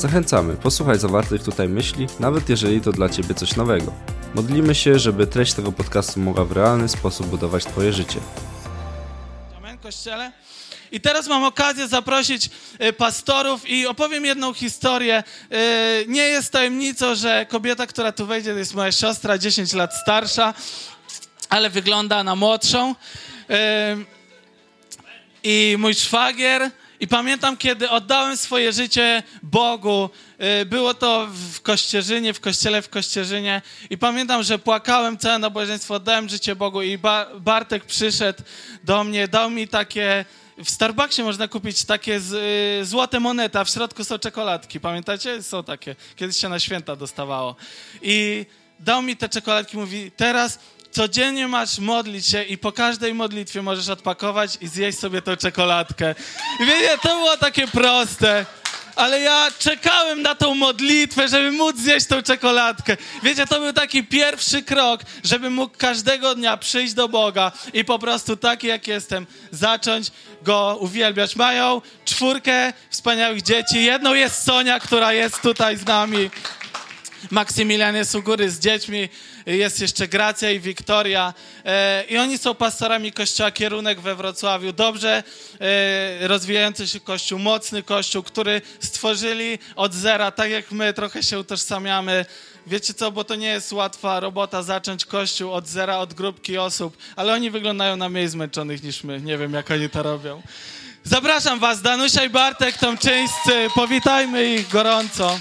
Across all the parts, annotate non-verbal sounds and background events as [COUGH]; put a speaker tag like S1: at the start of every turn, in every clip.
S1: Zachęcamy, posłuchaj zawartych tutaj myśli, nawet jeżeli to dla Ciebie coś nowego. Modlimy się, żeby treść tego podcastu mogła w realny sposób budować Twoje życie.
S2: Amen, Kościele. I teraz mam okazję zaprosić e, pastorów i opowiem jedną historię. E, Nie jest tajemnicą, że kobieta, która tu wejdzie, to jest moja siostra, 10 lat starsza, ale wygląda na młodszą. E, I mój szwagier. I pamiętam, kiedy oddałem swoje życie Bogu, y, było to w Kościerzynie, w kościele w Kościerzynie i pamiętam, że płakałem całe nabożeństwo, oddałem życie Bogu i ba Bartek przyszedł do mnie, dał mi takie, w Starbucksie można kupić takie z, y, złote monety, a w środku są czekoladki, pamiętacie? Są takie, kiedyś się na święta dostawało. I dał mi te czekoladki, mówi, teraz codziennie masz modlić się i po każdej modlitwie możesz odpakować i zjeść sobie tą czekoladkę. Wiecie, to było takie proste. Ale ja czekałem na tą modlitwę, żeby móc zjeść tą czekoladkę. Wiecie, to był taki pierwszy krok, żeby mógł każdego dnia przyjść do Boga i po prostu taki jak jestem, zacząć Go uwielbiać. Mają czwórkę wspaniałych dzieci. Jedną jest Sonia, która jest tutaj z nami. Maksymilian jest u góry z dziećmi, jest jeszcze Gracja i Wiktoria e, i oni są pastorami kościoła Kierunek we Wrocławiu. Dobrze e, rozwijający się kościół, mocny kościół, który stworzyli od zera, tak jak my trochę się utożsamiamy. Wiecie co, bo to nie jest łatwa robota zacząć kościół od zera, od grupki osób, ale oni wyglądają na mniej zmęczonych niż my. Nie wiem, jak oni to robią. Zapraszam was, Danusia i Bartek Tomczyńscy, powitajmy ich gorąco.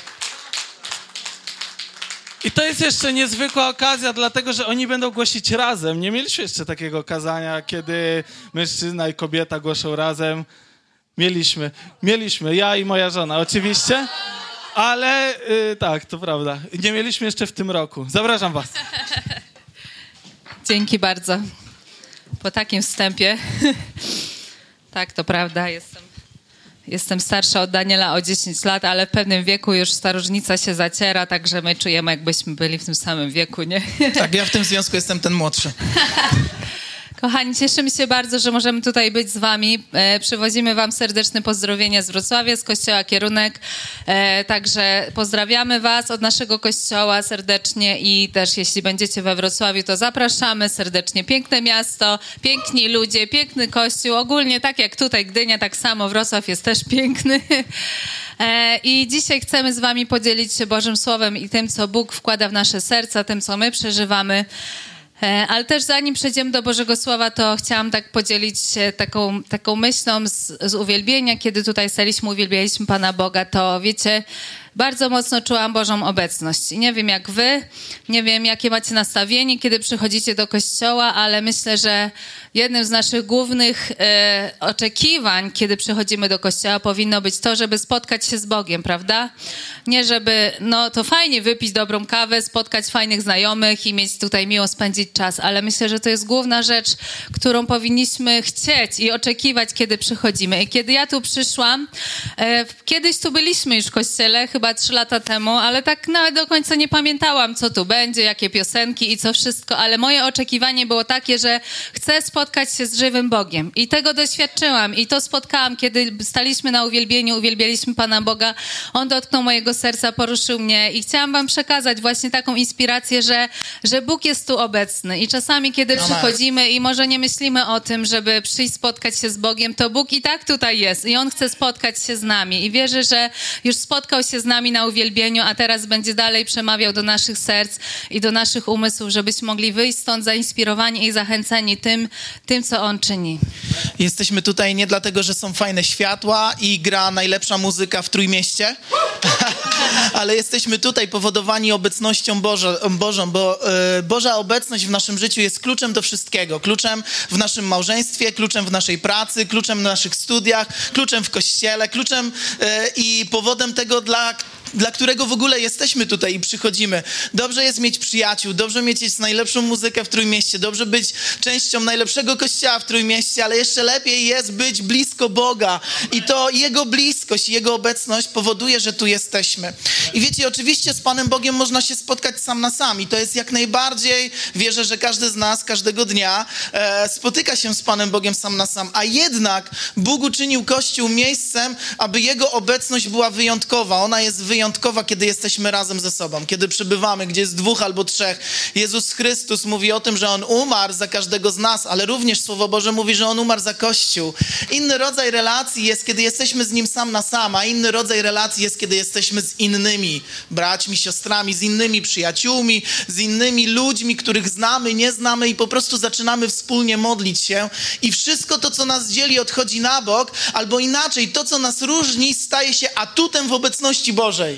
S2: I to jest jeszcze niezwykła okazja, dlatego że oni będą głosić razem. Nie mieliśmy jeszcze takiego kazania, kiedy mężczyzna i kobieta głoszą razem. Mieliśmy, mieliśmy, ja i moja żona, oczywiście. Ale y, tak, to prawda. Nie mieliśmy jeszcze w tym roku. Zapraszam was. [LAUGHS]
S3: Dzięki bardzo. Po takim wstępie. [LAUGHS] tak, to prawda, jestem, jestem starsza od Daniela o 10 lat, ale w pewnym wieku już ta różnica się zaciera, także my czujemy, jakbyśmy byli w tym samym wieku, nie?
S4: Tak, ja w tym związku jestem ten młodszy. [LAUGHS]
S3: Kochani, cieszymy się bardzo, że możemy tutaj być z wami. E, przywozimy wam serdeczne pozdrowienia z Wrocławia, z Kościoła Kierunek. E, także pozdrawiamy was od naszego kościoła serdecznie i też jeśli będziecie we Wrocławiu, to zapraszamy serdecznie. Piękne miasto, piękni ludzie, piękny kościół. Ogólnie tak jak tutaj Gdynia, tak samo Wrocław jest też piękny. E, I dzisiaj chcemy z wami podzielić się Bożym Słowem i tym, co Bóg wkłada w nasze serca, tym, co my przeżywamy. E, Ale też zanim przejdziemy do Bożego Słowa, to chciałam tak podzielić się taką, taką myślą z, z uwielbienia. Kiedy tutaj staliśmy, uwielbialiśmy Pana Boga, to wiecie, bardzo mocno czułam Bożą obecność. I nie wiem jak wy, nie wiem jakie macie nastawienie, kiedy przychodzicie do kościoła, ale myślę, że jednym z naszych głównych e, oczekiwań, kiedy przychodzimy do kościoła, powinno być to, żeby spotkać się z Bogiem, prawda? Nie żeby, no to fajnie wypić dobrą kawę, spotkać fajnych znajomych i mieć tutaj miło spędzić czas, ale myślę, że to jest główna rzecz, którą powinniśmy chcieć i oczekiwać, kiedy przychodzimy. I kiedy ja tu przyszłam, e, kiedyś tu byliśmy już w kościele, chyba trzy lata temu, ale tak nawet do końca nie pamiętałam, co tu będzie, jakie piosenki i co wszystko, ale moje oczekiwanie było takie, że chcę spotkać się z żywym Bogiem. I tego doświadczyłam i to spotkałam, kiedy staliśmy na uwielbieniu, uwielbialiśmy Pana Boga. On dotknął mojego serca, poruszył mnie i chciałam wam przekazać właśnie taką inspirację, że, że Bóg jest tu obecny. I czasami, kiedy
S4: Amen.
S3: przychodzimy i może nie myślimy o tym, żeby przyjść spotkać się z Bogiem, to Bóg i tak tutaj jest i On chce spotkać się z nami. I wierzę, że już spotkał się z nami na uwielbieniu, a teraz będzie dalej przemawiał do naszych serc i do naszych umysłów, żebyśmy mogli wyjść stąd zainspirowani i zachęceni tym, tym co On czyni.
S4: Jesteśmy tutaj nie dlatego, że są fajne światła i gra najlepsza muzyka w Trójmieście, [LAUGHS] ale jesteśmy tutaj powodowani obecnością Boże, Bożą, bo e, Boża obecność w naszym życiu jest kluczem do wszystkiego. Kluczem w naszym małżeństwie, kluczem w naszej pracy, kluczem w naszych studiach, kluczem w kościele, kluczem e, i powodem tego, dla dla którego w ogóle jesteśmy tutaj i przychodzimy. Dobrze jest mieć przyjaciół, dobrze mieć najlepszą muzykę w Trójmieście, dobrze być częścią najlepszego kościoła w Trójmieście, ale jeszcze lepiej jest być blisko Boga. I to Jego bliskość, Jego obecność powoduje, że tu jesteśmy. I wiecie, oczywiście z Panem Bogiem można się spotkać sam na sam i to jest jak najbardziej, wierzę, że każdy z nas każdego dnia e, spotyka się z Panem Bogiem sam na sam, a jednak Bóg uczynił Kościół miejscem, aby Jego obecność była wyjątkowa. Ona jest wyjątkowa, kiedy jesteśmy razem ze sobą, kiedy przybywamy, gdzie jest dwóch albo trzech. Jezus Chrystus mówi o tym, że On umarł za każdego z nas, ale również Słowo Boże mówi, że On umarł za Kościół. Inny rodzaj relacji jest, kiedy jesteśmy z Nim sam na sam, a inny rodzaj relacji jest, kiedy jesteśmy z innymi braćmi, siostrami, z innymi przyjaciółmi, z innymi ludźmi, których znamy, nie znamy i po prostu zaczynamy wspólnie modlić się i wszystko to, co nas dzieli, odchodzi na bok, albo inaczej, to, co nas różni, staje się atutem w obecności Bożej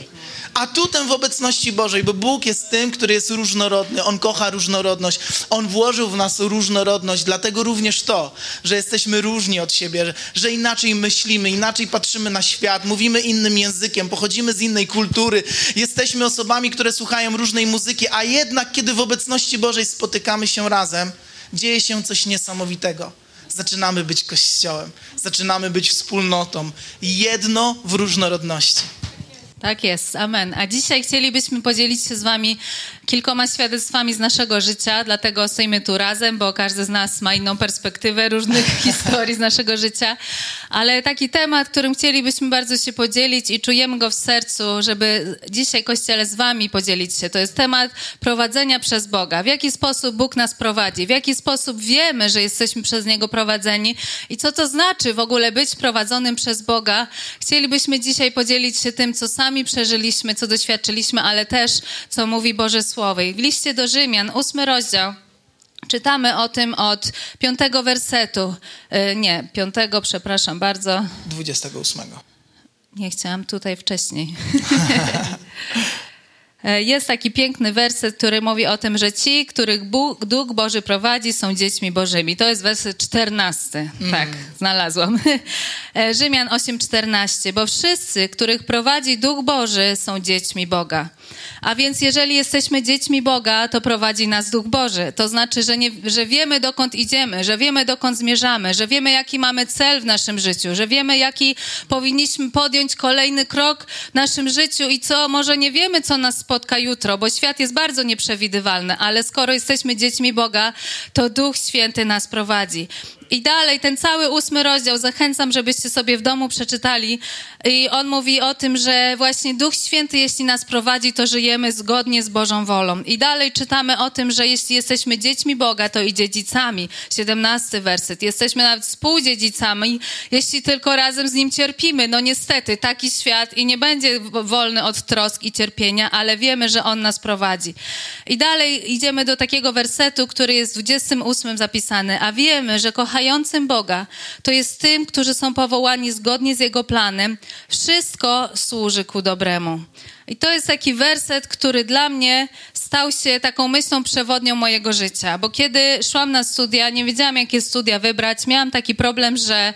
S4: atutem w obecności Bożej, bo Bóg jest tym, który jest różnorodny. On kocha różnorodność. On włożył w nas różnorodność, dlatego również to, że jesteśmy różni od siebie, że inaczej myślimy, inaczej patrzymy na świat, mówimy innym językiem, pochodzimy z innej kultury, jesteśmy osobami, które słuchają różnej muzyki, a jednak, kiedy w obecności Bożej spotykamy się razem, dzieje się coś niesamowitego zaczynamy być kościołem, zaczynamy być wspólnotą. Jedno w różnorodności.
S3: Tak jest, amen. A dzisiaj chcielibyśmy podzielić się z Wami kilkoma świadectwami z naszego życia, dlatego stoimy tu razem, bo każdy z nas ma inną perspektywę różnych [LAUGHS] historii z naszego życia. Ale taki temat, którym chcielibyśmy bardzo się podzielić i czujemy go w sercu, żeby dzisiaj Kościele z Wami podzielić się, to jest temat prowadzenia przez Boga. W jaki sposób Bóg nas prowadzi, w jaki sposób wiemy, że jesteśmy przez Niego prowadzeni i co to znaczy w ogóle być prowadzonym przez Boga. Chcielibyśmy dzisiaj podzielić się tym, co sami przeżyliśmy, co doświadczyliśmy, ale też co mówi Boże Słowo w liście do Rzymian, ósmy rozdział, czytamy o tym od piątego wersetu. E, nie, piątego, przepraszam bardzo.
S4: Dwudziestego ósmego.
S3: Nie chciałam tutaj wcześniej. [LAUGHS] E, jest taki piękny werset, który mówi o tym, że ci, których Bóg, Duch Boży prowadzi, są dziećmi Bożymi. To jest werset 14. Mm. Tak, znalazłam. [LAUGHS] E, Rzymian 8:14. Bo wszyscy, których prowadzi Duch Boży, są dziećmi Boga. A więc jeżeli jesteśmy dziećmi Boga, to prowadzi nas Duch Boży. To znaczy, że, nie, że wiemy dokąd idziemy, że wiemy dokąd zmierzamy, że wiemy jaki mamy cel w naszym życiu, że wiemy jaki powinniśmy podjąć kolejny krok w naszym życiu i co może nie wiemy, co nas spotka jutro, bo świat jest bardzo nieprzewidywalny, ale skoro jesteśmy dziećmi Boga, to Duch Święty nas prowadzi. I dalej, ten cały ósmy rozdział, zachęcam, żebyście sobie w domu przeczytali. I on mówi o tym, że właśnie Duch Święty, jeśli nas prowadzi, to żyjemy zgodnie z Bożą wolą. I dalej czytamy o tym, że jeśli jesteśmy dziećmi Boga, to i dziedzicami. 17 werset. Jesteśmy nawet współdziedzicami, jeśli tylko razem z Nim cierpimy. No niestety, taki świat i nie będzie wolny od trosk i cierpienia, ale wiemy, że On nas prowadzi. I dalej idziemy do takiego wersetu, który jest w 28 zapisany. A wiemy, że kochani kochającym Boga, to jest tym, którzy są powołani zgodnie z Jego planem. Wszystko służy ku dobremu. I to jest taki werset, który dla mnie stał się taką myślą przewodnią mojego życia, bo kiedy szłam na studia, nie wiedziałam, jakie studia wybrać. Miałam taki problem, że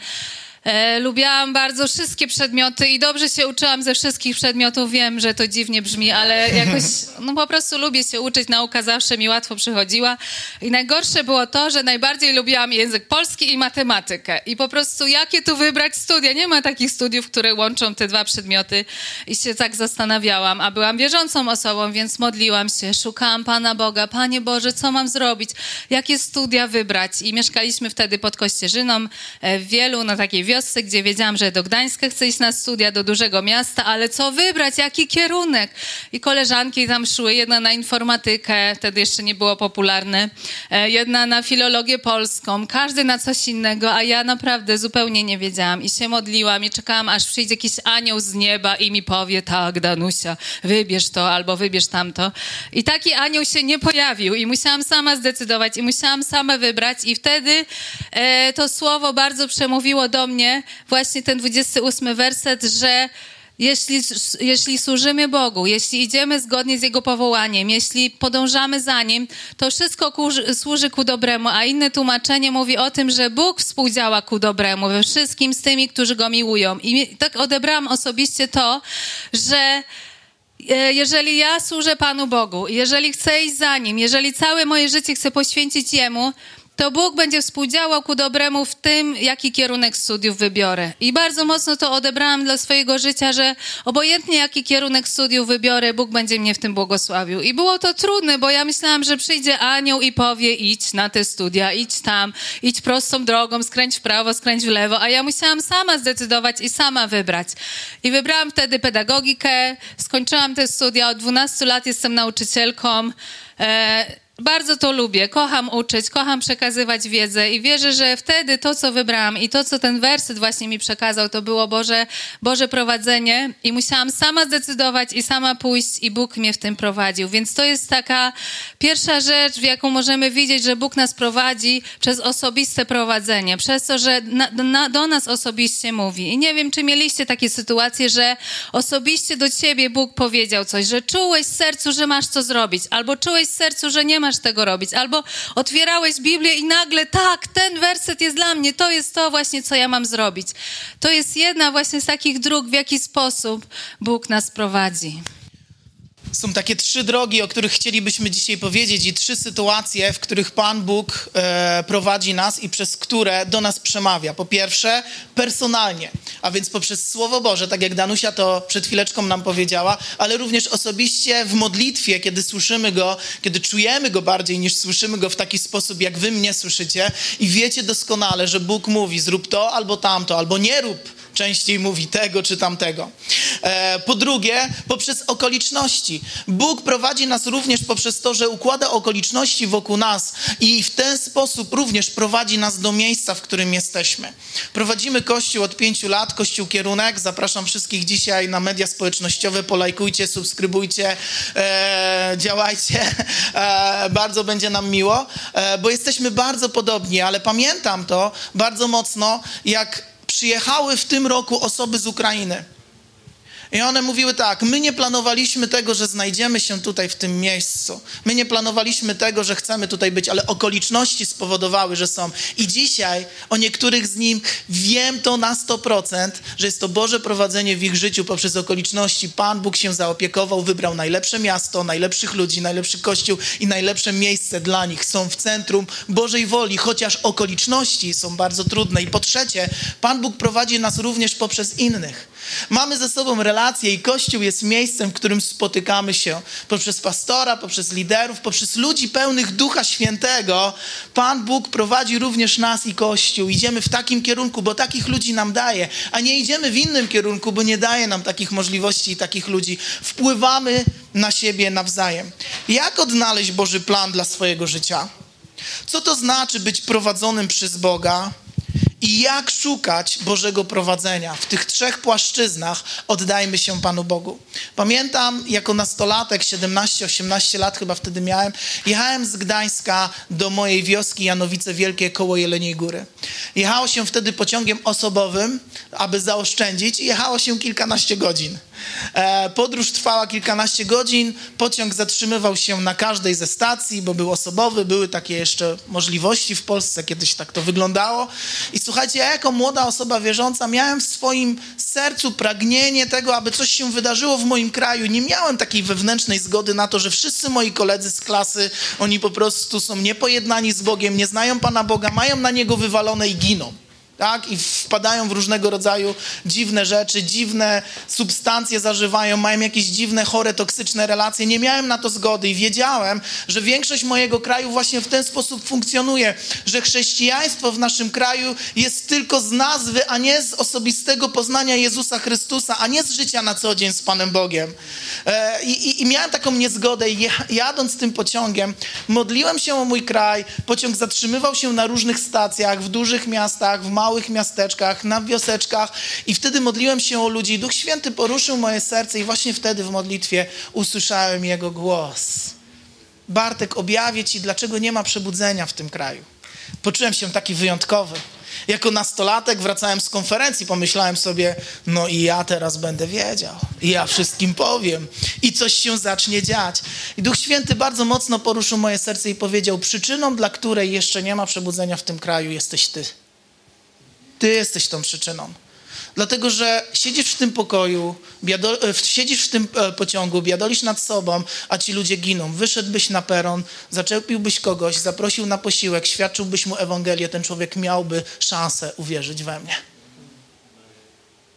S3: E, lubiłam bardzo wszystkie przedmioty i dobrze się uczyłam ze wszystkich przedmiotów. Wiem, że to dziwnie brzmi, ale jakoś [LAUGHS] no po prostu lubię się uczyć. Nauka zawsze mi łatwo przychodziła. I najgorsze było to, że najbardziej lubiłam język polski i matematykę. I po prostu jakie tu wybrać studia? Nie ma takich studiów, które łączą te dwa przedmioty. I się tak zastanawiałam. A byłam wierzącą osobą, więc modliłam się, szukałam Pana Boga. Panie Boże, co mam zrobić? Jakie studia wybrać? I mieszkaliśmy wtedy pod Kościerzyną e, w wielu, na takiej wiosce wiosce, gdzie wiedziałam, że do Gdańska chcę iść na studia, do dużego miasta, ale co wybrać, jaki kierunek? I koleżanki tam szły, jedna na informatykę, wtedy jeszcze nie było popularne, e, jedna na filologię polską, każdy na coś innego, a ja naprawdę zupełnie nie wiedziałam i się modliłam i czekałam, aż przyjdzie jakiś anioł z nieba i mi powie, tak, Danusia, wybierz to albo wybierz tamto. I taki anioł się nie pojawił i musiałam sama zdecydować i musiałam sama wybrać i wtedy e, to słowo bardzo przemówiło do mnie, właśnie ten 28 werset, że jeśli, jeśli służymy Bogu, jeśli idziemy zgodnie z Jego powołaniem, jeśli podążamy za Nim, to wszystko ku, służy ku dobremu, a inne tłumaczenie mówi o tym, że Bóg współdziała ku dobremu we wszystkim z tymi, którzy Go miłują. I tak odebrałam osobiście to, że e, jeżeli ja służę Panu Bogu, jeżeli chcę iść za Nim, jeżeli całe moje życie chcę poświęcić Jemu, to Bóg będzie współdziałał ku dobremu w tym, jaki kierunek studiów wybiorę. I bardzo mocno to odebrałam dla swojego życia, że obojętnie jaki kierunek studiów wybiorę, Bóg będzie mnie w tym błogosławił. I było to trudne, bo ja myślałam, że przyjdzie anioł i powie idź na te studia, idź tam, idź prostą drogą, skręć w prawo, skręć w lewo, a ja musiałam sama zdecydować i sama wybrać. I wybrałam wtedy pedagogikę, skończyłam te studia, od 12 lat jestem nauczycielką. E, bardzo to lubię, kocham uczyć, kocham przekazywać wiedzę i wierzę, że wtedy to, co wybrałam i to, co ten werset właśnie mi przekazał, to było Boże, Boże prowadzenie i musiałam sama zdecydować i sama pójść i Bóg mnie w tym prowadził. Więc to jest taka pierwsza rzecz, w jaką możemy widzieć, że Bóg nas prowadzi przez osobiste prowadzenie, przez to, że na, na, do nas osobiście mówi. I nie wiem, czy mieliście takie sytuacje, że osobiście do ciebie Bóg powiedział coś, że czułeś w sercu, że masz co zrobić, albo czułeś w sercu, że nie ma masz tego robić. Albo otwierałeś Biblię i nagle, tak, ten werset jest dla mnie, to jest to właśnie, co ja mam zrobić. To jest jedna właśnie z takich dróg, w jaki sposób Bóg nas prowadzi.
S4: Są takie trzy drogi, o których chcielibyśmy dzisiaj powiedzieć, i trzy sytuacje, w których Pan Bóg e, prowadzi nas i przez które do nas przemawia. Po pierwsze, personalnie, a więc poprzez Słowo Boże, tak jak Danusia to przed chwileczką nam powiedziała, ale również osobiście w modlitwie, kiedy słyszymy Go, kiedy czujemy Go bardziej niż słyszymy Go w taki sposób, jak Wy mnie słyszycie, i wiecie doskonale, że Bóg mówi: zrób to albo tamto, albo nie rób częściej mówi tego czy tamtego. E, po drugie, poprzez okoliczności. Bóg prowadzi nas również poprzez to, że układa okoliczności wokół nas i w ten sposób również prowadzi nas do miejsca, w którym jesteśmy. Prowadzimy Kościół od pięciu lat, Kościół Kierunek. Zapraszam wszystkich dzisiaj na media społecznościowe. Polajkujcie, subskrybujcie, e, działajcie. E, bardzo będzie nam miło, e, bo jesteśmy bardzo podobni, ale pamiętam to bardzo mocno, jak przyjechały w tym roku osoby z Ukrainy. I one mówiły tak: My nie planowaliśmy tego, że znajdziemy się tutaj w tym miejscu. My nie planowaliśmy tego, że chcemy tutaj być, ale okoliczności spowodowały, że są. I dzisiaj o niektórych z nim wiem to na 100%, że jest to Boże prowadzenie w ich życiu poprzez okoliczności. Pan Bóg się zaopiekował, wybrał najlepsze miasto, najlepszych ludzi, najlepszy kościół i najlepsze miejsce dla nich. Są w centrum Bożej woli, chociaż okoliczności są bardzo trudne. I po trzecie, Pan Bóg prowadzi nas również poprzez innych. Mamy ze sobą relacje i Kościół jest miejscem, w którym spotykamy się poprzez pastora, poprzez liderów, poprzez ludzi pełnych Ducha Świętego. Pan Bóg prowadzi również nas i Kościół. Idziemy w takim kierunku, bo takich ludzi nam daje, a nie idziemy w innym kierunku, bo nie daje nam takich możliwości i takich ludzi. Wpływamy na siebie nawzajem. Jak odnaleźć Boży plan dla swojego życia? Co to znaczy być prowadzonym przez Boga? I jak szukać Bożego prowadzenia. W tych trzech płaszczyznach oddajmy się Panu Bogu. Pamiętam jako nastolatek, 17-18 lat chyba wtedy miałem, jechałem z Gdańska do mojej wioski Janowice Wielkie koło Jeleniej Góry. Jechało się wtedy pociągiem osobowym, aby zaoszczędzić i jechało się kilkanaście godzin. E, podróż trwała kilkanaście godzin, pociąg zatrzymywał się na każdej ze stacji, bo był osobowy, były takie jeszcze możliwości w Polsce, kiedyś tak to wyglądało. I słuchajcie, ja jako młoda osoba wierząca miałem w swoim sercu pragnienie tego, aby coś się wydarzyło w moim kraju. Nie miałem takiej wewnętrznej zgody na to, że wszyscy moi koledzy z klasy, oni po prostu są niepojednani z Bogiem, nie znają Pana Boga, mają na Niego wywalone i giną tak? I wpadają w różnego rodzaju dziwne rzeczy, dziwne substancje zażywają, mają jakieś dziwne, chore, toksyczne relacje. Nie miałem na to zgody i wiedziałem, że większość mojego kraju właśnie w ten sposób funkcjonuje, że chrześcijaństwo w naszym kraju jest tylko z nazwy, a nie z osobistego poznania Jezusa Chrystusa, a nie z życia na co dzień z Panem Bogiem. E, I, i, i miałem taką niezgodę i jadąc tym pociągiem, modliłem się o mój kraj, pociąg zatrzymywał się na różnych stacjach, w dużych miastach, w małych małych miasteczkach, na wioseczkach i wtedy modliłem się o ludzi. Duch Święty poruszył moje serce i właśnie wtedy w modlitwie usłyszałem Jego głos. Bartek, objawię Ci, dlaczego nie ma przebudzenia w tym kraju. Poczułem się taki wyjątkowy. Jako nastolatek wracałem z konferencji, pomyślałem sobie, no i ja teraz będę wiedział. I ja wszystkim powiem. I coś się zacznie dziać. I Duch Święty bardzo mocno poruszył moje serce i powiedział, przyczyną, dla której jeszcze nie ma przebudzenia w tym kraju, jesteś Ty. Ty jesteś tą przyczyną. Dlatego, że siedzisz w tym pokoju, biado, e, siedzisz w tym e, pociągu, biadolisz nad sobą, a ci ludzie giną. Wyszedłbyś na peron, zaczepiłbyś kogoś, zaprosił na posiłek, świadczyłbyś mu Ewangelię, ten człowiek miałby szansę uwierzyć we mnie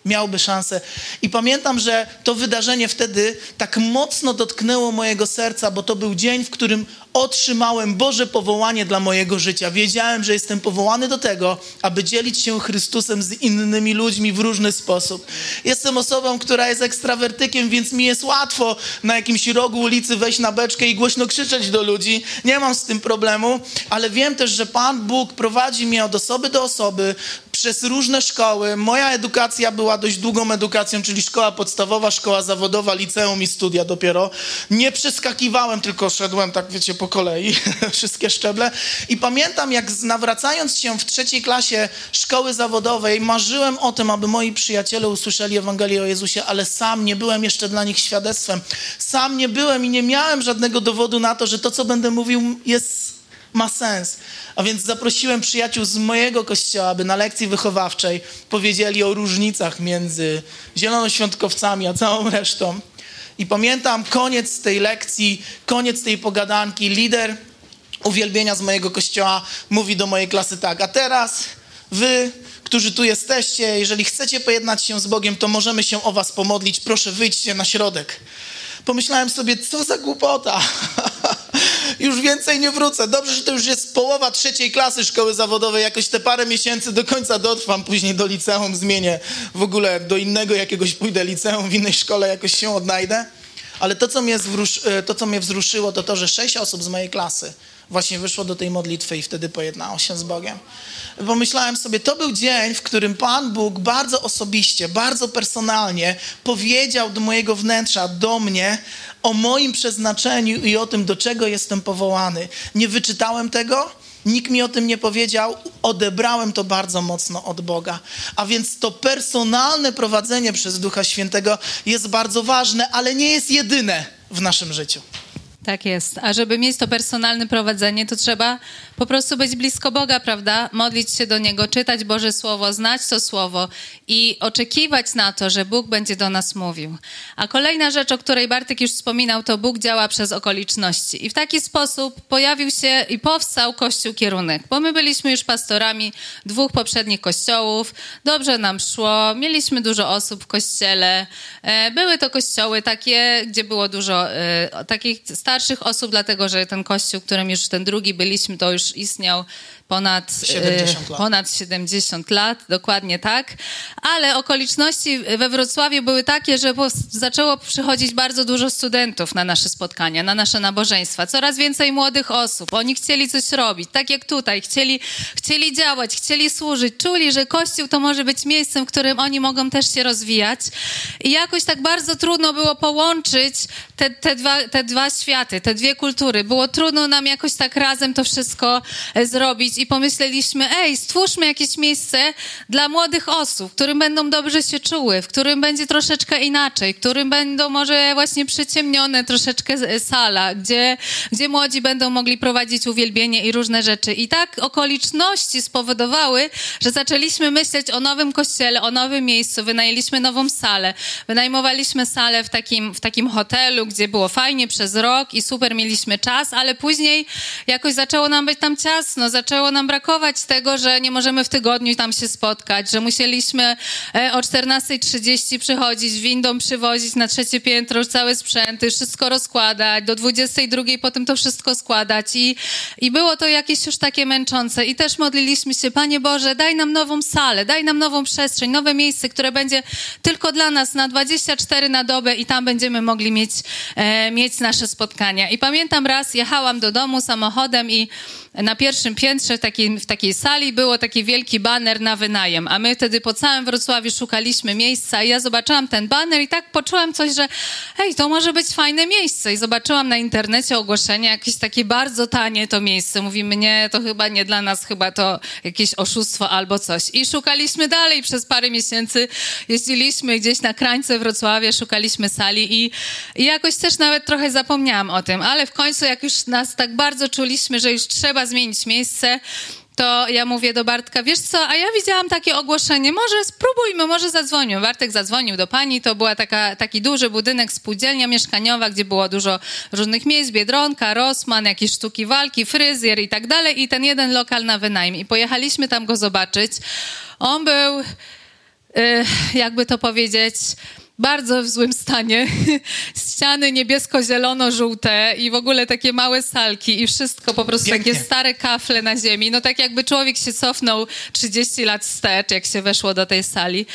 S4: miałby szansę. I pamiętam, że to wydarzenie wtedy tak mocno dotknęło mojego serca, bo to był dzień, w którym otrzymałem Boże powołanie dla mojego życia. Wiedziałem, że jestem powołany do tego, aby dzielić się Chrystusem z innymi ludźmi w różny sposób. Jestem osobą, która jest ekstrawertykiem, więc mi jest łatwo na jakimś rogu ulicy wejść na beczkę i głośno krzyczeć do ludzi. Nie mam z tym problemu, ale wiem też, że Pan Bóg prowadzi mnie od osoby do osoby, przez różne szkoły. Moja edukacja była dość długą edukacją, czyli szkoła podstawowa, szkoła zawodowa, liceum i studia dopiero. Nie przeskakiwałem, tylko szedłem, tak wiecie, po kolei, [LAUGHS] wszystkie szczeble. I pamiętam, jak nawracając się w trzeciej klasie szkoły zawodowej, marzyłem o tym, aby moi przyjaciele usłyszeli Ewangelię o Jezusie, ale sam nie byłem jeszcze dla nich świadectwem. Sam nie byłem i nie miałem żadnego dowodu na to, że to, co będę mówił, jest ma sens. A więc zaprosiłem przyjaciół z mojego kościoła, aby na lekcji wychowawczej powiedzieli o różnicach między zielonoświątkowcami a całą resztą. I pamiętam koniec tej lekcji, koniec tej pogadanki. Lider uwielbienia z mojego kościoła mówi do mojej klasy tak, a teraz wy, którzy tu jesteście, jeżeli chcecie pojednać się z Bogiem, to możemy się o was pomodlić. Proszę, wyjdźcie na środek. Pomyślałem sobie, co za głupota. [LAUGHS] już więcej nie wrócę. Dobrze, że to już jest połowa trzeciej klasy szkoły zawodowej. Jakoś te parę miesięcy do końca dotrwam, później do liceum zmienię. W ogóle do innego jakiegoś pójdę liceum, w innej szkole jakoś się odnajdę. Ale to, co mnie, e, to, co mnie wzruszyło, to to, że sześć osób z mojej klasy właśnie wyszło do tej modlitwy i wtedy pojednało się z Bogiem. Pomyślałem sobie, to był dzień, w którym Pan Bóg bardzo osobiście, bardzo personalnie powiedział do mojego wnętrza, do mnie o moim przeznaczeniu i o tym, do czego jestem powołany. Nie wyczytałem tego, nikt mi o tym nie powiedział, odebrałem to bardzo mocno od Boga. A więc to personalne prowadzenie przez Ducha Świętego jest bardzo ważne, ale nie jest jedyne w naszym życiu.
S3: Tak jest. A żeby mieć to personalne prowadzenie, to trzeba po prostu być blisko Boga, prawda? Modlić się do Niego, czytać Boże Słowo, znać to Słowo i oczekiwać na to, że Bóg będzie do nas mówił. A kolejna rzecz, o której Bartek już wspominał, to Bóg działa przez okoliczności. I w taki sposób pojawił się i powstał Kościół Kierunek, bo my byliśmy już pastorami dwóch poprzednich kościołów, dobrze nam szło, mieliśmy dużo osób w kościele. E, były to kościoły takie, gdzie było dużo e, takich starszych osób, dlatego że ten kościół, którym już ten drugi byliśmy, to już istniał ponad 70 lat. ponad 70 lat, dokładnie tak. Ale okoliczności we Wrocławiu były takie, że zaczęło przychodzić bardzo dużo studentów na nasze spotkania, na nasze nabożeństwa. Coraz więcej młodych osób. Oni chcieli coś robić, tak jak tutaj. Chcieli, chcieli działać, chcieli służyć. Czuli, że Kościół to może być miejscem, w którym oni mogą też się rozwijać. I jakoś tak bardzo trudno było połączyć te, te, dwa, te dwa światy, te dwie kultury. Było trudno nam jakoś tak razem to wszystko e, zrobić i pomyśleliśmy, ej, stwórzmy jakieś miejsce dla młodych osób, w którym będą dobrze się czuły, w którym będzie troszeczkę inaczej, w którym będą może właśnie przyciemnione troszeczkę sala, gdzie, gdzie młodzi będą mogli prowadzić uwielbienie i różne rzeczy. I tak okoliczności spowodowały, że zaczęliśmy myśleć o nowym kościele, o nowym miejscu, wynajęliśmy nową salę, wynajmowaliśmy salę w takim, w takim hotelu, gdzie było fajnie przez rok i super mieliśmy czas, ale później jakoś zaczęło nam być tam ciasno, zaczęło zaczęło nam brakować tego, że nie możemy w tygodniu tam się spotkać, że musieliśmy e, o 14.30 przychodzić, windą przywozić na trzecie piętro całe sprzęty, wszystko rozkładać, do 22.00 potem to wszystko składać i, i było to jakieś już takie męczące i też modliliśmy się, Panie Boże, daj nam nową salę, daj nam nową przestrzeń, nowe miejsce, które będzie tylko dla nas na 24 na dobę i tam będziemy mogli mieć, e, mieć nasze spotkania. I pamiętam raz jechałam do domu samochodem i na pierwszym piętrze w takiej, w takiej sali było taki wielki baner na wynajem, a my wtedy po całym Wrocławiu szukaliśmy miejsca i ja zobaczyłam ten baner i tak poczułam coś, że hej, to może być fajne miejsce i zobaczyłam na internecie ogłoszenie, jakieś takie bardzo tanie to miejsce. Mówimy, nie, to chyba nie dla nas, chyba to jakieś oszustwo albo coś. I szukaliśmy dalej przez parę miesięcy, jeździliśmy gdzieś na krańce Wrocławia, szukaliśmy sali i, i jakoś też nawet trochę zapomniałam o tym, ale w końcu jak już nas tak bardzo czuliśmy, że już trzeba zmienić miejsce, to ja mówię do Bartka, wiesz co, a ja widziałam takie ogłoszenie, może spróbujmy, może zadzwonimy. Bartek zadzwonił do pani, to była taka, taki duży budynek, spółdzielnia mieszkaniowa, gdzie było dużo różnych miejsc, Biedronka, Rossmann, jakieś sztuki walki, fryzjer i tak dalej i ten jeden lokal na wynajem. I pojechaliśmy tam go zobaczyć. On był, y, jakby to powiedzieć bardzo w złym stanie. [LAUGHS] Ściany niebiesko-zielono-żółte i w ogóle takie małe salki i wszystko po prostu
S4: Pięknie.
S3: takie stare kafle na ziemi. No tak jakby człowiek się cofnął 30 lat wstecz, jak się weszło do tej sali.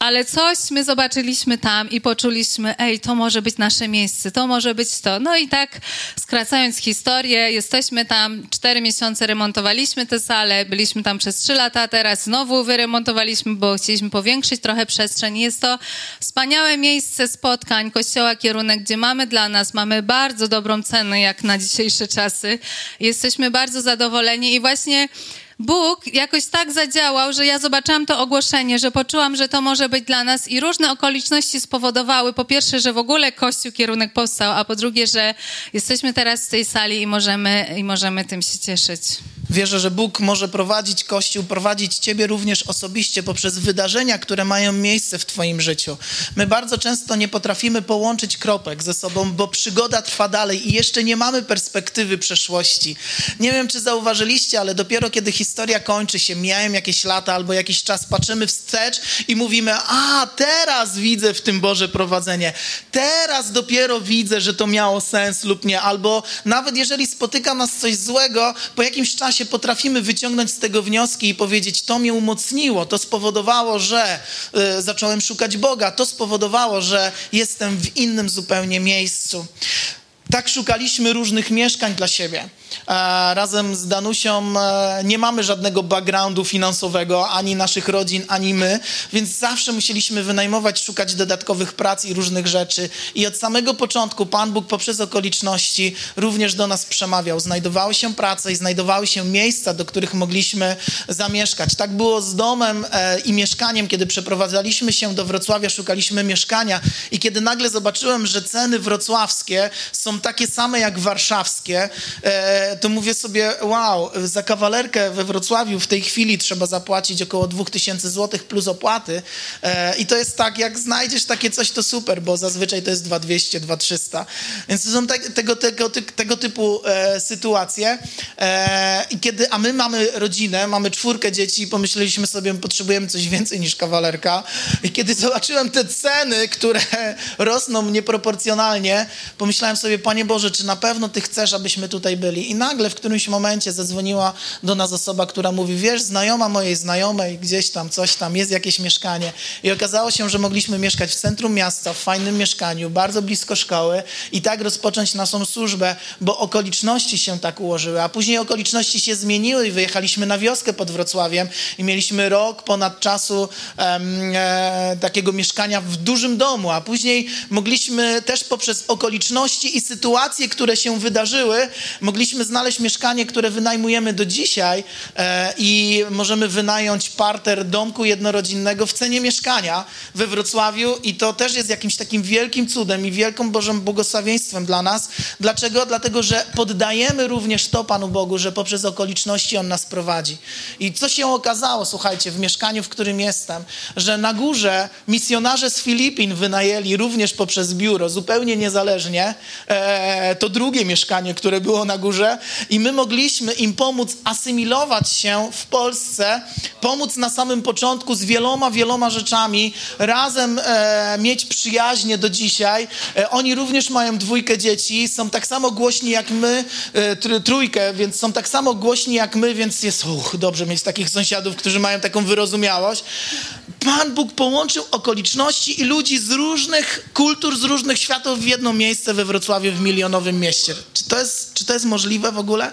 S3: Ale coś my zobaczyliśmy tam i poczuliśmy, ej, to może być nasze miejsce, to może być to. No i tak, skracając historię, jesteśmy tam, cztery miesiące remontowaliśmy tę salę, byliśmy tam przez trzy lata, teraz znowu wyremontowaliśmy, bo chcieliśmy powiększyć trochę przestrzeń. Jest to wspaniałe miejsce spotkań, kościoła kierunek, gdzie mamy dla nas, mamy bardzo dobrą cenę, jak na dzisiejsze czasy. Jesteśmy bardzo zadowoleni i właśnie Bóg jakoś tak zadziałał, że ja zobaczyłam to ogłoszenie, że poczułam, że to może być dla nas i różne okoliczności spowodowały, po pierwsze, że w ogóle Kościół kierunek powstał, a po drugie, że jesteśmy teraz w tej sali i możemy, i możemy tym się cieszyć.
S4: Wierzę, że Bóg może prowadzić Kościół, prowadzić Ciebie również osobiście poprzez wydarzenia, które mają miejsce w Twoim życiu. My bardzo często nie potrafimy połączyć kropek ze sobą, bo przygoda trwa dalej i jeszcze nie mamy perspektywy przeszłości. Nie wiem, czy zauważyliście, ale dopiero kiedy historia kończy się, mijają jakieś lata albo jakiś czas, patrzymy wstecz i mówimy: A, teraz widzę w tym Boże prowadzenie. Teraz dopiero widzę, że to miało sens lub nie. Albo nawet jeżeli spotyka nas coś złego, po jakimś czasie potrafimy wyciągnąć z tego wnioski i powiedzieć: To mnie umocniło, to spowodowało, że y, zacząłem szukać Boga, to spowodowało, że jestem w innym zupełnie miejscu. Tak szukaliśmy różnych mieszkań dla siebie. E, razem z Danusią e, nie mamy żadnego backgroundu finansowego, ani naszych rodzin, ani my, więc zawsze musieliśmy wynajmować, szukać dodatkowych prac i różnych rzeczy. I od samego początku Pan Bóg poprzez okoliczności również do nas przemawiał. Znajdowały się prace i znajdowały się miejsca, do których mogliśmy zamieszkać. Tak było z domem e, i mieszkaniem, kiedy przeprowadzaliśmy się do Wrocławia, szukaliśmy mieszkania i kiedy nagle zobaczyłem, że ceny wrocławskie są takie same jak warszawskie, to mówię sobie, wow, za kawalerkę we Wrocławiu w tej chwili trzeba zapłacić około 2000 zł plus opłaty e, i to jest tak, jak znajdziesz takie coś, to super, bo zazwyczaj to jest 2200, 2300. Więc to są te, tego, tego, tego typu e, sytuacje e, i kiedy, a my mamy rodzinę, mamy czwórkę dzieci pomyśleliśmy sobie, potrzebujemy coś więcej niż kawalerka i kiedy zobaczyłem te ceny, które rosną nieproporcjonalnie, pomyślałem sobie, Panie Boże, czy na pewno Ty chcesz, abyśmy tutaj byli? I nagle w którymś momencie zadzwoniła do nas osoba, która mówi, wiesz, znajoma mojej znajomej, gdzieś tam, coś tam, jest jakieś mieszkanie. I okazało się, że mogliśmy mieszkać w centrum miasta, w fajnym mieszkaniu, bardzo blisko szkoły i tak rozpocząć naszą służbę, bo okoliczności się tak ułożyły. A później okoliczności się zmieniły i wyjechaliśmy na wioskę pod Wrocławiem i mieliśmy rok ponad czasu em, e, takiego mieszkania w dużym domu, a później mogliśmy też poprzez okoliczności i sytuacje, które się wydarzyły, mogliśmy znaleźć mieszkanie, które wynajmujemy do dzisiaj e, i możemy wynająć parter domku jednorodzinnego w cenie mieszkania we Wrocławiu i to też jest jakimś takim wielkim cudem i wielką Bożym błogosławieństwem dla nas. Dlaczego? Dlatego, że poddajemy również to Panu Bogu, że poprzez okoliczności On nas prowadzi. I co się okazało, słuchajcie, w mieszkaniu, w którym jestem, że na górze misjonarze z Filipin wynajęli również poprzez biuro, zupełnie niezależnie, e, to drugie mieszkanie, które było na górze i my mogliśmy im pomóc asymilować się w Polsce, pomóc na samym początku z wieloma, wieloma rzeczami, razem e, mieć przyjaźnie do dzisiaj. E, oni również mają dwójkę dzieci, są tak samo głośni jak my, e, tr- trójkę, więc są tak samo głośni jak my, więc jest uch, dobrze mieć takich sąsiadów, którzy mają taką wyrozumiałość. Pan Bóg połączył okoliczności i ludzi z różnych kultur, z różnych światów w jedno miejsce we Wrocławiu, w milionowym mieście. Czy to jest, czy to jest możliwe w ogóle?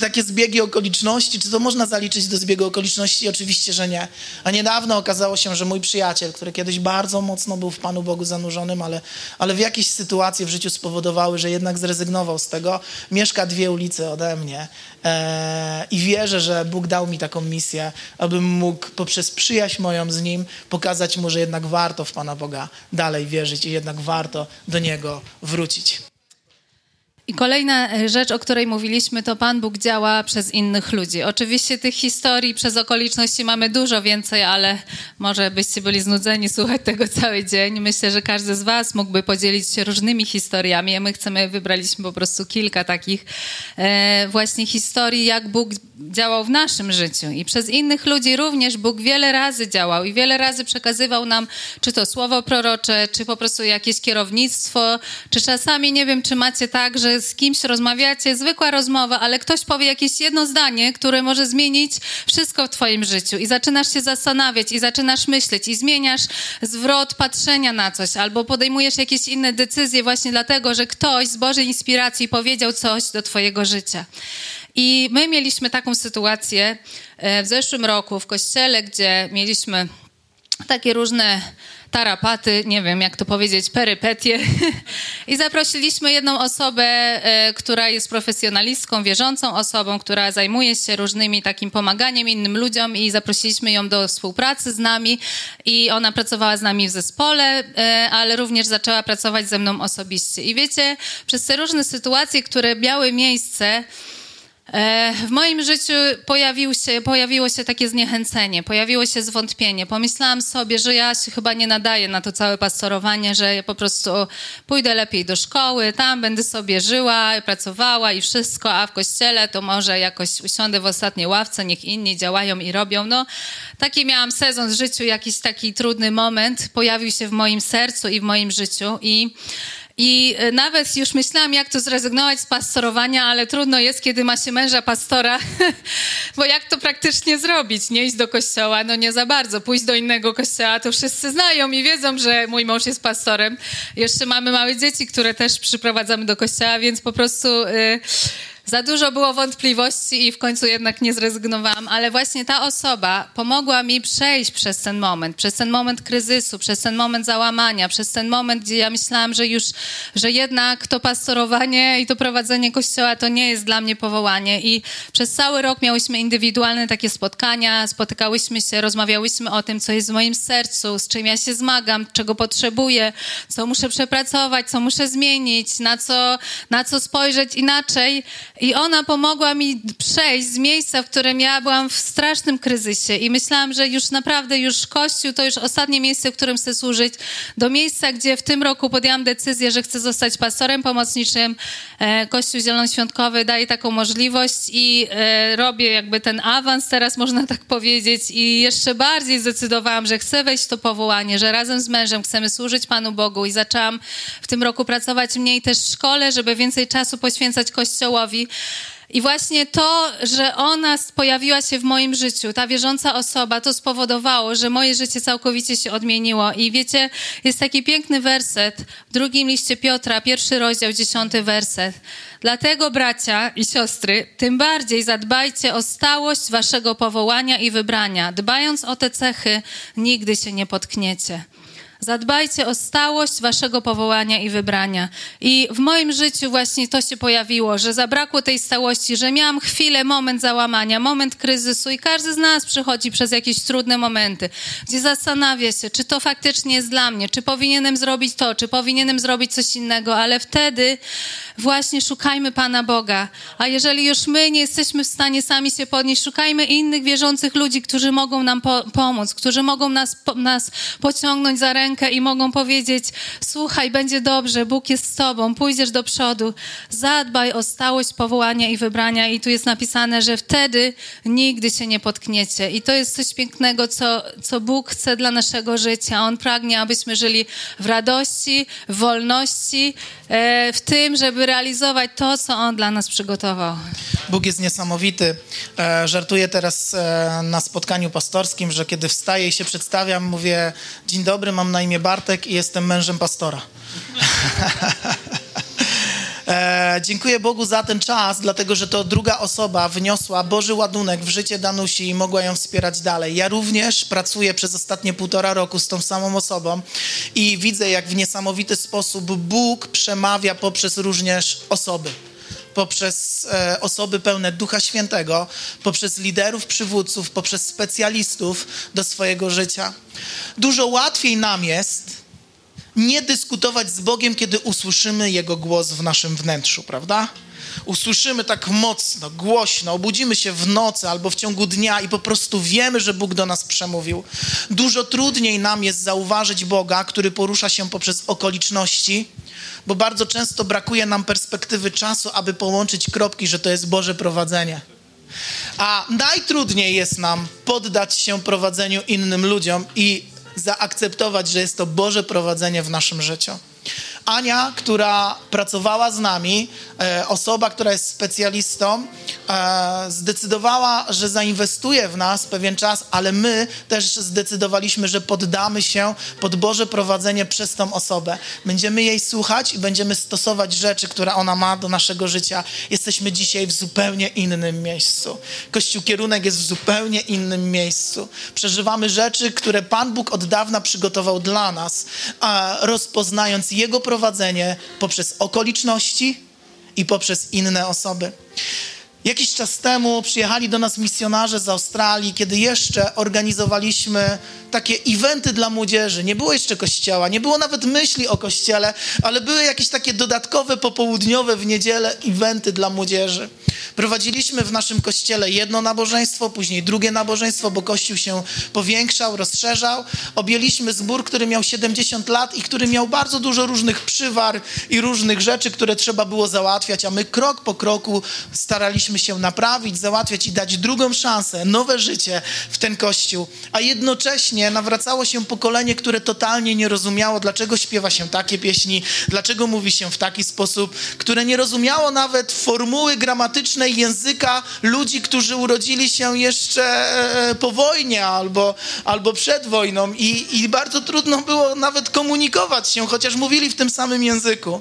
S4: Czy takie zbiegi okoliczności, czy to można zaliczyć do zbiegu okoliczności? Oczywiście, że nie. A niedawno okazało się, że mój przyjaciel, który kiedyś bardzo mocno był w Panu Bogu zanurzonym, ale, ale w jakieś sytuacje w życiu spowodowały, że jednak zrezygnował z tego, mieszka dwie ulice ode mnie eee, i wierzę, że Bóg dał mi taką misję, abym mógł poprzez przyjaźń moją z Nim pokazać Mu, że jednak warto w Pana Boga dalej wierzyć i jednak warto do Niego wrócić.
S3: I kolejna e, rzecz, o której mówiliśmy, to Pan Bóg działa przez innych ludzi. Oczywiście tych historii przez okoliczności mamy dużo więcej, ale może byście byli znudzeni słuchać tego cały dzień. Myślę, że każdy z Was mógłby podzielić się różnymi historiami, my chcemy, wybraliśmy po prostu kilka takich e, właśnie historii, jak Bóg działał w naszym życiu. I przez innych ludzi również Bóg wiele razy działał i wiele razy przekazywał nam, czy to słowo prorocze, czy po prostu jakieś kierownictwo, czy czasami, nie wiem, czy macie tak, że z kimś rozmawiacie, zwykła rozmowa, ale ktoś powie jakieś jedno zdanie, które może zmienić wszystko w twoim życiu i zaczynasz się zastanawiać i zaczynasz myśleć i zmieniasz zwrot patrzenia na coś albo podejmujesz jakieś inne decyzje właśnie dlatego, że ktoś z Bożej inspiracji powiedział coś do twojego życia. I my mieliśmy taką sytuację e, w zeszłym roku w kościele, gdzie mieliśmy takie różne tarapaty, nie wiem jak to powiedzieć, perypetie. I zaprosiliśmy jedną osobę, e, która jest profesjonalistką, wierzącą osobą, która zajmuje się różnymi takim pomaganiem innym ludziom i zaprosiliśmy ją do współpracy z nami i ona pracowała z nami w zespole, e, ale również zaczęła pracować ze mną osobiście. I wiecie, przez te różne sytuacje, które miały miejsce, w moim życiu pojawił się, pojawiło się takie zniechęcenie, pojawiło się zwątpienie. Pomyślałam sobie, że ja się chyba nie nadaję na to całe pastorowanie, że ja po prostu pójdę lepiej do szkoły, tam będę sobie żyła, pracowała i wszystko, a w kościele to może jakoś usiądę w ostatniej ławce, niech inni działają i robią. No, taki miałam sezon w życiu, jakiś taki trudny moment pojawił się w moim sercu i w moim życiu i i e, nawet już myślałam, jak to zrezygnować z pastorowania, ale trudno jest, kiedy ma się męża pastora, [LAUGHS] bo jak to praktycznie zrobić? Nie iść do kościoła? No nie za bardzo. Pójść do innego kościoła, to wszyscy znają i wiedzą, że mój mąż jest pastorem. Jeszcze mamy małe dzieci, które też przyprowadzamy do kościoła, więc po prostu... Yy, za dużo było wątpliwości i w końcu jednak nie zrezygnowałam, ale właśnie ta osoba pomogła mi przejść przez ten moment, przez ten moment kryzysu, przez ten moment załamania, przez ten moment, gdzie ja myślałam, że już, że jednak to pastorowanie i to prowadzenie kościoła to nie jest dla mnie powołanie. I przez cały rok miałyśmy indywidualne takie spotkania, spotykałyśmy się, rozmawiałyśmy o tym, co jest w moim sercu, z czym ja się zmagam, czego potrzebuję, co muszę przepracować, co muszę zmienić, na co, na co spojrzeć inaczej. I ona pomogła mi przejść z miejsca, w którym ja byłam w strasznym kryzysie i myślałam, że już naprawdę już Kościół to już ostatnie miejsce, w którym chcę służyć, do miejsca, gdzie w tym roku podjęłam decyzję, że chcę zostać pastorem pomocniczym. E, Kościół Zielonoświątkowy daje taką możliwość i e, robię jakby ten awans teraz, można tak powiedzieć i jeszcze bardziej zdecydowałam, że chcę wejść w to powołanie, że razem z mężem chcemy służyć Panu Bogu i zaczęłam w tym roku pracować mniej też w szkole, żeby więcej czasu poświęcać Kościołowi. I właśnie to, że ona pojawiła się w moim życiu, ta wierząca osoba, to spowodowało, że moje życie całkowicie się odmieniło. I wiecie, jest taki piękny werset w drugim liście Piotra, pierwszy rozdział, dziesiąty werset. Dlatego, bracia i siostry, tym bardziej zadbajcie o stałość waszego powołania i wybrania. Dbając o te cechy, nigdy się nie potkniecie. Zadbajcie o stałość waszego powołania i wybrania. I w moim życiu właśnie to się pojawiło, że zabrakło tej stałości, że miałam chwilę, moment załamania, moment kryzysu i każdy z nas przychodzi przez jakieś trudne momenty, gdzie zastanawia się, czy to faktycznie jest dla mnie, czy powinienem zrobić to, czy powinienem zrobić coś innego, ale wtedy właśnie szukajmy Pana Boga. A jeżeli już my nie jesteśmy w stanie sami się podnieść, szukajmy innych wierzących ludzi, którzy mogą nam po pomóc, którzy mogą nas, po nas pociągnąć za rękę rękę i mogą powiedzieć: Słuchaj, będzie dobrze, Bóg jest z Tobą, pójdziesz do przodu. Zadbaj o stałość powołania i wybrania. I tu jest napisane, że wtedy nigdy się nie potkniecie. I to jest coś pięknego, co, co Bóg chce dla naszego życia. On pragnie, abyśmy żyli w radości, w wolności, e, w tym, żeby realizować to, co On dla nas przygotował.
S4: Bóg jest niesamowity. E, żartuję teraz e, na spotkaniu pastorskim, że kiedy wstaję i się przedstawiam, mówię: Dzień dobry, mam na na imię Bartek i jestem mężem pastora. [LAUGHS] E, dziękuję Bogu za ten czas, dlatego że to druga osoba wniosła Boży ładunek w życie Danusi i mogła ją wspierać dalej. Ja również pracuję przez ostatnie półtora roku z tą samą osobą i widzę, jak w niesamowity sposób Bóg przemawia poprzez również osoby poprzez e, osoby pełne Ducha Świętego, poprzez liderów, przywódców, poprzez specjalistów do swojego życia. Dużo łatwiej nam jest nie dyskutować z Bogiem, kiedy usłyszymy Jego głos w naszym wnętrzu, prawda? Usłyszymy tak mocno, głośno, obudzimy się w nocy albo w ciągu dnia i po prostu wiemy, że Bóg do nas przemówił. Dużo trudniej nam jest zauważyć Boga, który porusza się poprzez okoliczności, bo bardzo często brakuje nam perspektywy czasu, aby połączyć kropki, że to jest Boże prowadzenie. A najtrudniej jest nam poddać się prowadzeniu innym ludziom i zaakceptować, że jest to Boże prowadzenie w naszym życiu. Ania, która pracowała z nami, e, osoba, która jest specjalistą, e, zdecydowała, że zainwestuje w nas pewien czas, ale my też zdecydowaliśmy, że poddamy się pod Boże prowadzenie przez tą osobę. Będziemy jej słuchać i będziemy stosować rzeczy, które ona ma do naszego życia. Jesteśmy dzisiaj w zupełnie innym miejscu. Kościół Kierunek jest w zupełnie innym miejscu. Przeżywamy rzeczy, które Pan Bóg od dawna przygotował dla nas, rozpoznając Jego prowadzenie poprzez okoliczności i poprzez inne osoby. Jakiś czas temu przyjechali do nas misjonarze z Australii, kiedy jeszcze organizowaliśmy takie eventy dla młodzieży. Nie było jeszcze kościoła, nie było nawet myśli o kościele, ale były jakieś takie dodatkowe popołudniowe w niedzielę eventy dla młodzieży. Prowadziliśmy w naszym kościele jedno nabożeństwo, później drugie nabożeństwo, bo kościół się powiększał, rozszerzał. Objęliśmy zbór, który miał 70 lat i który miał bardzo dużo różnych przywar i różnych rzeczy, które trzeba było załatwiać, a my krok po kroku staraliśmy się naprawić, załatwiać i dać drugą szansę, nowe życie w ten kościół, a jednocześnie nawracało się pokolenie, które totalnie nie rozumiało, dlaczego śpiewa się takie pieśni, dlaczego mówi się w taki sposób, które nie rozumiało nawet formuły gramatycznej języka ludzi, którzy urodzili się jeszcze e, po wojnie albo, albo przed wojną I, i bardzo trudno było nawet komunikować się, chociaż mówili w tym samym języku.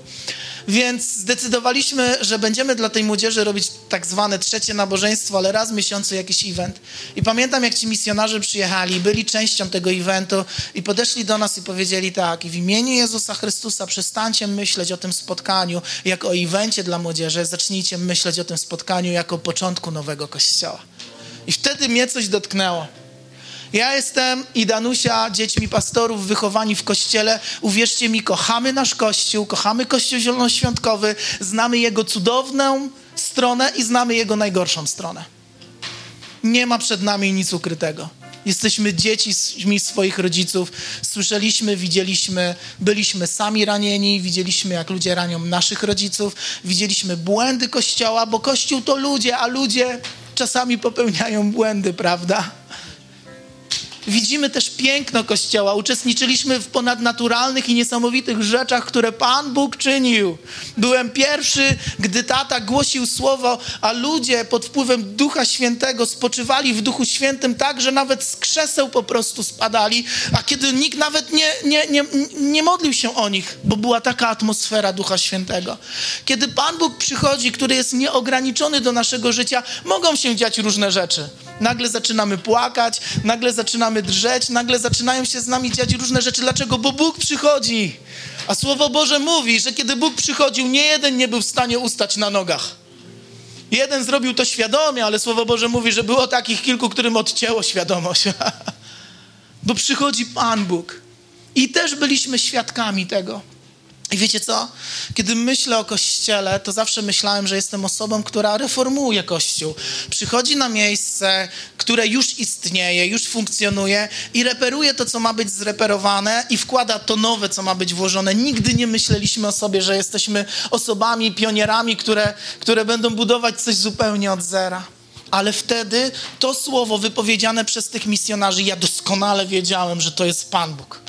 S4: Więc zdecydowaliśmy, że będziemy dla tej młodzieży robić tak zwane trzecie nabożeństwo, ale raz w miesiącu jakiś event. I pamiętam, jak ci misjonarze przyjechali, byli częścią tego eventu i podeszli do nas i powiedzieli tak, w imieniu Jezusa Chrystusa przestańcie myśleć o tym spotkaniu jako o evencie dla młodzieży, zacznijcie myśleć o tym spotkaniu jako o początku nowego kościoła. I wtedy mnie coś dotknęło. Ja jestem i Danusia, dziećmi pastorów, wychowani w kościele. Uwierzcie mi, kochamy nasz kościół, kochamy kościół zielonoświątkowy, znamy jego cudowną stronę i znamy jego najgorszą stronę. Nie ma przed nami nic ukrytego. Jesteśmy dziećmi swoich rodziców. Słyszeliśmy, widzieliśmy, byliśmy sami ranieni, widzieliśmy, jak ludzie ranią naszych rodziców, widzieliśmy błędy Kościoła, bo Kościół to ludzie, a ludzie czasami popełniają błędy, prawda? Widzimy też piękno Kościoła. Uczestniczyliśmy w ponadnaturalnych i niesamowitych rzeczach, które Pan Bóg czynił. Byłem pierwszy, gdy tata głosił słowo, a ludzie pod wpływem Ducha Świętego spoczywali w Duchu Świętym tak, że nawet z krzeseł po prostu spadali, a kiedy nikt nawet nie, nie, nie, nie modlił się o nich, bo była taka atmosfera Ducha Świętego. Kiedy Pan Bóg przychodzi, który jest nieograniczony do naszego życia, mogą się dziać różne rzeczy. Nagle zaczynamy płakać, nagle zaczynamy drżeć, nagle zaczynają się z nami dziać różne rzeczy. Dlaczego? Bo Bóg przychodzi. A Słowo Boże mówi, że kiedy Bóg przychodził, nie jeden nie był w stanie ustać na nogach. Jeden zrobił to świadomie, ale Słowo Boże mówi, że było takich kilku, którym odcięło świadomość. [LAUGHS] Bo przychodzi Pan Bóg. I też byliśmy świadkami tego. I wiecie co? Kiedy myślę o Kościele, to zawsze myślałem, że jestem osobą, która reformuje Kościół. Przychodzi na miejsce, które już istnieje, już funkcjonuje i reperuje to, co ma być zreperowane i wkłada to nowe, co ma być włożone. Nigdy nie myśleliśmy o sobie, że jesteśmy osobami, pionierami, które, które będą budować coś zupełnie od zera. Ale wtedy to słowo wypowiedziane przez tych misjonarzy, ja doskonale wiedziałem, że to jest Pan Bóg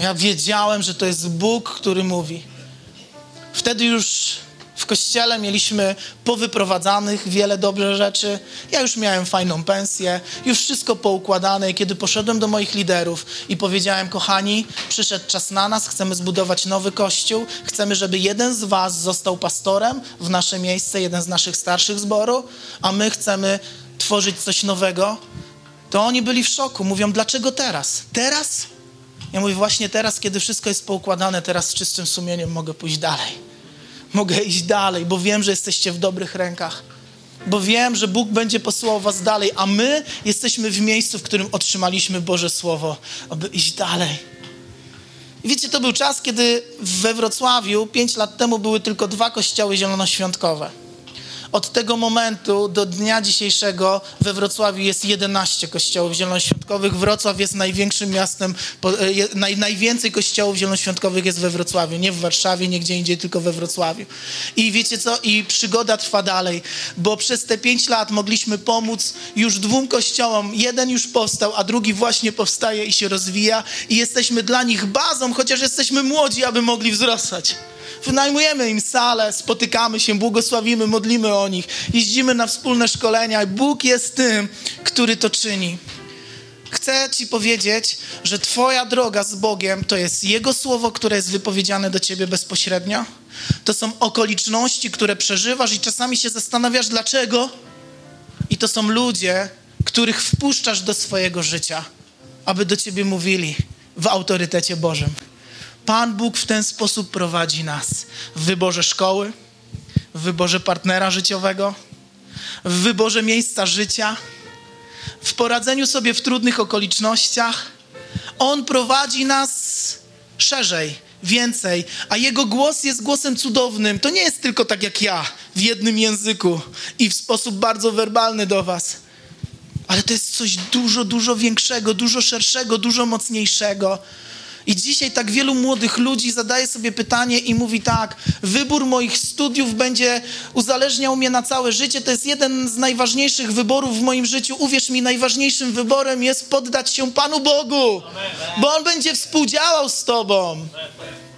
S4: ja wiedziałem, że to jest Bóg, który mówi. Wtedy już w kościele mieliśmy powyprowadzanych wiele dobrych rzeczy. Ja już miałem fajną pensję, już wszystko poukładane. I kiedy poszedłem do moich liderów i powiedziałem, kochani, przyszedł czas na nas, chcemy zbudować nowy kościół, chcemy, żeby jeden z was został pastorem w nasze miejsce, jeden z naszych starszych zboru, a my chcemy tworzyć coś nowego, to oni byli w szoku. Mówią, dlaczego teraz? Teraz? Ja mówię, właśnie teraz, kiedy wszystko jest poukładane, teraz z czystym sumieniem mogę pójść dalej. Mogę iść dalej, bo wiem, że jesteście w dobrych rękach. Bo wiem, że Bóg będzie posłał was dalej, a my jesteśmy w miejscu, w którym otrzymaliśmy Boże Słowo, aby iść dalej. Wiecie, to był czas, kiedy we Wrocławiu pięć lat temu były tylko dwa kościoły zielonoświątkowe. Od tego momentu do dnia dzisiejszego we Wrocławiu jest 11 kościołów zielonoświątkowych. Wrocław jest największym miastem, e, naj, najwięcej kościołów zielonoświątkowych jest we Wrocławiu. Nie w Warszawie, nie gdzie indziej, tylko we Wrocławiu. I wiecie co? I przygoda trwa dalej, bo przez te 5 lat mogliśmy pomóc już dwóm kościołom. Jeden już powstał, a drugi właśnie powstaje i się rozwija. I jesteśmy dla nich bazą, chociaż jesteśmy młodzi, aby mogli wzrastać. Wynajmujemy im salę, spotykamy się, błogosławimy, modlimy o nich, jeździmy na wspólne szkolenia. Bóg jest tym, który to czyni. Chcę Ci powiedzieć, że Twoja droga z Bogiem to jest Jego słowo, które jest wypowiedziane do Ciebie bezpośrednio. To są okoliczności, które przeżywasz i czasami się zastanawiasz, dlaczego. I to są ludzie, których wpuszczasz do swojego życia, aby do Ciebie mówili w autorytecie Bożym. Pan Bóg w ten sposób prowadzi nas w wyborze szkoły, w wyborze partnera życiowego, w wyborze miejsca życia, w poradzeniu sobie w trudnych okolicznościach. On prowadzi nas szerzej, więcej, a Jego głos jest głosem cudownym. To nie jest tylko tak jak ja, w jednym języku i w sposób bardzo werbalny do Was. Ale to jest coś dużo, dużo większego, dużo szerszego, dużo mocniejszego. I dzisiaj tak wielu młodych ludzi zadaje sobie pytanie i mówi tak: wybór moich studiów będzie uzależniał mnie na całe życie. To jest jeden z najważniejszych wyborów w moim życiu. Uwierz mi, najważniejszym wyborem jest poddać się Panu Bogu, bo On będzie współdziałał z Tobą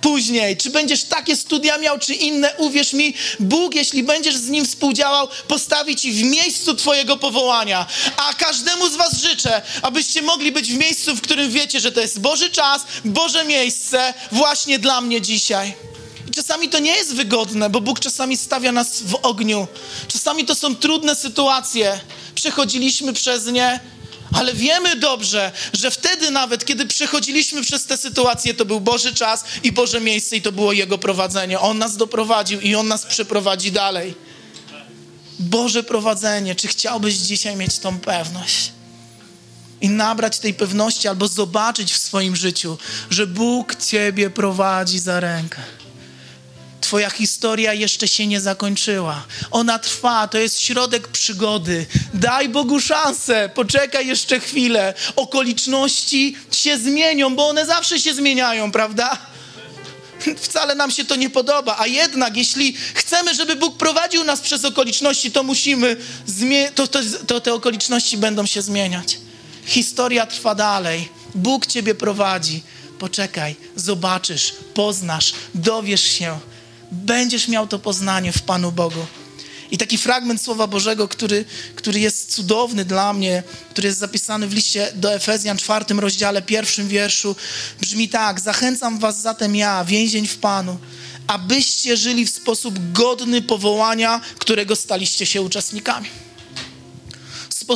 S4: później, czy będziesz takie studia miał, czy inne, uwierz mi, Bóg, jeśli będziesz z Nim współdziałał, postawi Ci w miejscu Twojego powołania. A każdemu z Was życzę, abyście mogli być w miejscu, w którym wiecie, że to jest Boży czas, Boże miejsce właśnie dla mnie dzisiaj. I czasami to nie jest wygodne, bo Bóg czasami stawia nas w ogniu. Czasami to są trudne sytuacje. Przechodziliśmy przez nie, ale wiemy dobrze, że wtedy nawet, kiedy przechodziliśmy przez te sytuacje, to był Boży czas i Boże miejsce i to było Jego prowadzenie. On nas doprowadził i On nas przeprowadzi dalej. Boże prowadzenie. Czy chciałbyś dzisiaj mieć tą pewność? I nabrać tej pewności albo zobaczyć w swoim życiu, że Bóg Ciebie prowadzi za rękę. Twoja historia jeszcze się nie zakończyła. Ona trwa, to jest środek przygody. Daj Bogu szansę, poczekaj jeszcze chwilę. Okoliczności się zmienią, bo one zawsze się zmieniają, prawda? Wcale nam się to nie podoba, a jednak jeśli chcemy, żeby Bóg prowadził nas przez okoliczności, to musimy, to, to, to te okoliczności będą się zmieniać. Historia trwa dalej. Bóg Ciebie prowadzi. Poczekaj, zobaczysz, poznasz, dowiesz się będziesz miał to poznanie w Panu Bogu. I taki fragment Słowa Bożego, który, który jest cudowny dla mnie, który jest zapisany w liście do Efezjan, czwartym rozdziale, pierwszym wierszu, brzmi tak: Zachęcam Was zatem ja, więzień w Panu, abyście żyli w sposób godny powołania, którego staliście się uczestnikami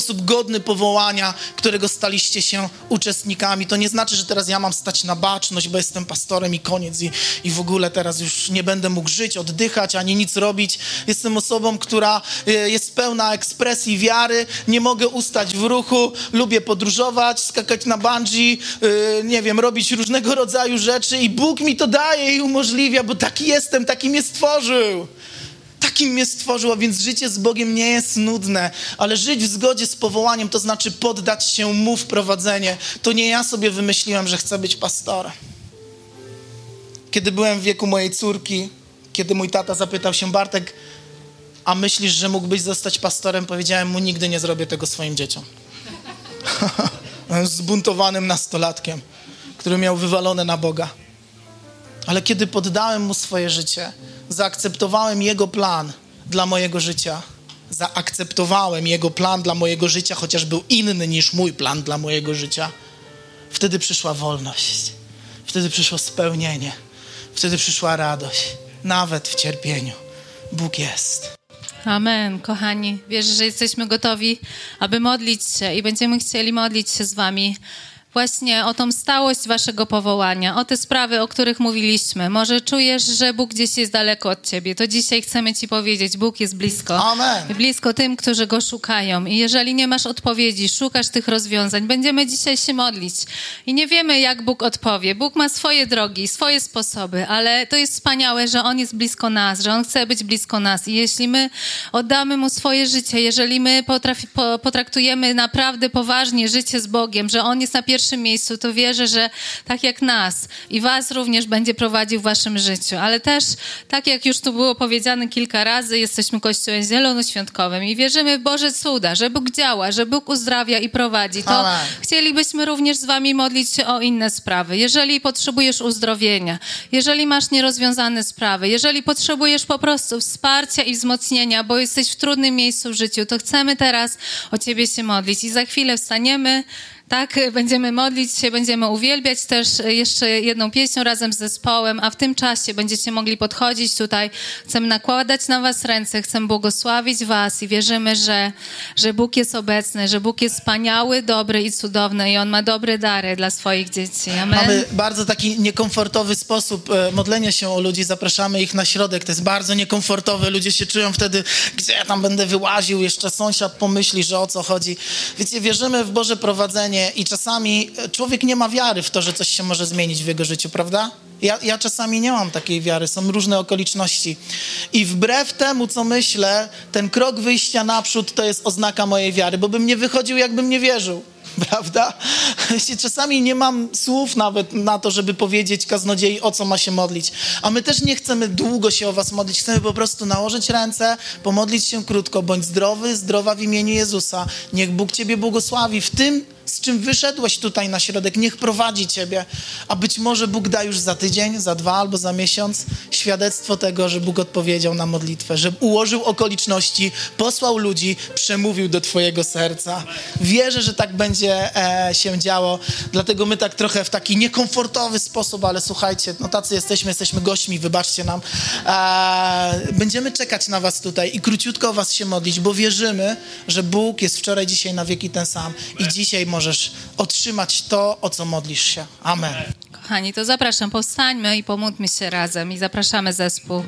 S4: sposób godny powołania, którego staliście się uczestnikami. To nie znaczy, że teraz ja mam stać na baczność, bo jestem pastorem i koniec i, i w ogóle teraz już nie będę mógł żyć, oddychać, ani nic robić. Jestem osobą, która e, jest pełna ekspresji wiary, nie mogę ustać w ruchu, lubię podróżować, skakać na bungee, e, nie wiem, robić różnego rodzaju rzeczy i Bóg mi to daje i umożliwia, bo taki jestem, taki mnie stworzył. Takim mnie stworzył, a więc życie z Bogiem nie jest nudne, ale żyć w zgodzie z powołaniem to znaczy poddać się mu w prowadzenie. To nie ja sobie wymyśliłem, że chcę być pastorem. Kiedy byłem w wieku mojej córki, kiedy mój tata zapytał się, Bartek, a myślisz, że mógłbyś zostać pastorem? Powiedziałem mu, nigdy nie zrobię tego swoim dzieciom. [LAUGHS] Zbuntowanym nastolatkiem, który miał wywalone na Boga. Ale kiedy poddałem mu swoje życie, zaakceptowałem Jego plan dla mojego życia. Zaakceptowałem Jego plan dla mojego życia, chociaż był inny niż mój plan dla mojego życia. Wtedy przyszła wolność, wtedy przyszło spełnienie, wtedy przyszła radość, nawet w cierpieniu. Bóg jest.
S3: Amen, kochani. Wierzę, że jesteśmy gotowi, aby modlić się i będziemy chcieli modlić się z Wami. Właśnie o tą stałość waszego powołania, o te sprawy, o których mówiliśmy. Może czujesz, że Bóg gdzieś jest daleko od ciebie. To dzisiaj chcemy ci powiedzieć, Bóg jest blisko.
S4: Amen.
S3: Blisko tym, którzy Go szukają. I jeżeli nie masz odpowiedzi, szukasz tych rozwiązań, będziemy dzisiaj się modlić. I nie wiemy, jak Bóg odpowie. Bóg ma swoje drogi, swoje sposoby, ale to jest wspaniałe, że On jest blisko nas, że On chce być blisko nas. I jeśli my oddamy Mu swoje życie, jeżeli my potrafi, po, potraktujemy naprawdę poważnie życie z Bogiem, że On jest na pierwszym miejscu, to wierzę, że tak jak nas i Was również będzie prowadził w Waszym życiu. Ale też, tak jak już tu było powiedziane kilka razy, jesteśmy Kościołem Zielonoświątkowym i wierzymy w Boże cuda, że Bóg działa, że Bóg uzdrawia i prowadzi. To
S4: Amen.
S3: chcielibyśmy również z Wami modlić się o inne sprawy. Jeżeli potrzebujesz uzdrowienia, jeżeli masz nierozwiązane sprawy, jeżeli potrzebujesz po prostu wsparcia i wzmocnienia, bo jesteś w trudnym miejscu w życiu, to chcemy teraz o Ciebie się modlić. I za chwilę wstaniemy. Tak, będziemy modlić się, będziemy uwielbiać też jeszcze jedną pieśnią razem z zespołem, a w tym czasie będziecie mogli podchodzić tutaj. Chcemy nakładać na Was ręce, chcemy błogosławić Was i wierzymy, że, że Bóg jest obecny, że Bóg jest wspaniały, dobry i cudowny i On ma dobre dary dla swoich dzieci. Amen.
S4: Mamy bardzo taki niekomfortowy sposób e, modlenia się o ludzi, zapraszamy ich na środek. To jest bardzo niekomfortowe. Ludzie się czują wtedy, gdzie ja tam będę wyłaził, jeszcze sąsiad pomyśli, że o co chodzi. Wiecie, wierzymy w Boże prowadzenie i czasami e, człowiek nie ma wiary w to, że coś się może zmienić w jego życiu, prawda? Ja, ja czasami nie mam takiej wiary, są różne okoliczności. I wbrew temu, co myślę, ten krok wyjścia naprzód to jest oznaka mojej wiary, bo bym nie wychodził, jakbym nie wierzył [LAUGHS] prawda? Czasami nie mam słów nawet na to, żeby powiedzieć kaznodziei, o co ma się modlić. A my też nie chcemy długo się o was modlić, chcemy po prostu nałożyć ręce, pomodlić się krótko. Bądź zdrowy, zdrowa w imieniu Jezusa. Niech Bóg ciebie błogosławi w tym, z czym wyszedłeś tutaj na środek. Niech prowadzi ciebie. A być może Bóg da już za tydzień, za dwa albo za miesiąc świadectwo tego, że Bóg odpowiedział na modlitwę, że ułożył okoliczności, posłał ludzi, przemówił do twojego serca. Wierzę, że tak będzie e, się działo. Dlatego my tak trochę w taki niekomfortowy sposób, ale słuchajcie, no tacy jesteśmy, jesteśmy gośćmi, wybaczcie nam. E, będziemy czekać na was tutaj i króciutko o was się modlić, bo wierzymy, że Bóg jest wczoraj, dzisiaj, na wieki ten sam. I dzisiaj możesz otrzymać to, o co modlisz się. Amen.
S3: Kochani, to zapraszam, powstańmy i pomódlmy się razem i zapraszamy zespół.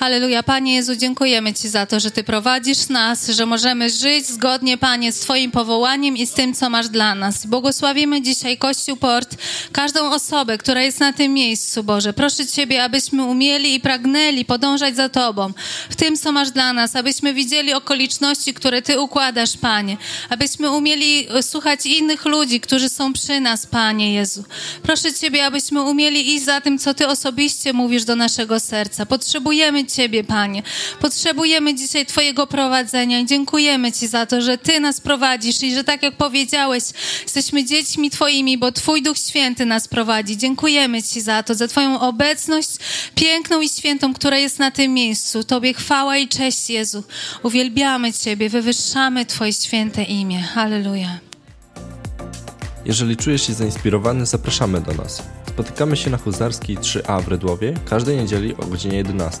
S3: Halleluja. Panie Jezu, dziękujemy Ci za to, że Ty prowadzisz nas, że możemy żyć zgodnie, Panie, z Twoim powołaniem i z tym, co masz dla nas. Błogosławimy dzisiaj Kościół Port, każdą osobę, która jest na tym miejscu, Boże. Proszę Ciebie, abyśmy umieli i pragnęli podążać za Tobą w tym, co masz dla nas, abyśmy widzieli okoliczności, które Ty układasz, Panie. Abyśmy umieli słuchać innych ludzi, którzy są przy nas, Panie Jezu. Proszę Ciebie, abyśmy umieli iść za tym, co Ty osobiście mówisz do naszego serca. Potrzebujemy Ciebie, Panie. Potrzebujemy dzisiaj Twojego prowadzenia i dziękujemy Ci za to, że Ty nas prowadzisz i że tak jak powiedziałeś, jesteśmy dziećmi Twoimi, bo Twój Duch Święty nas prowadzi. Dziękujemy Ci za to, za Twoją obecność piękną i świętą, która jest na tym miejscu. Tobie chwała i cześć, Jezu. Uwielbiamy Ciebie, wywyższamy Twoje święte imię. Halleluja.
S1: Jeżeli czujesz się zainspirowany, zapraszamy do nas. Spotykamy się na Huzarskiej 3A w Redłowie każdej niedzieli o godzinie 11.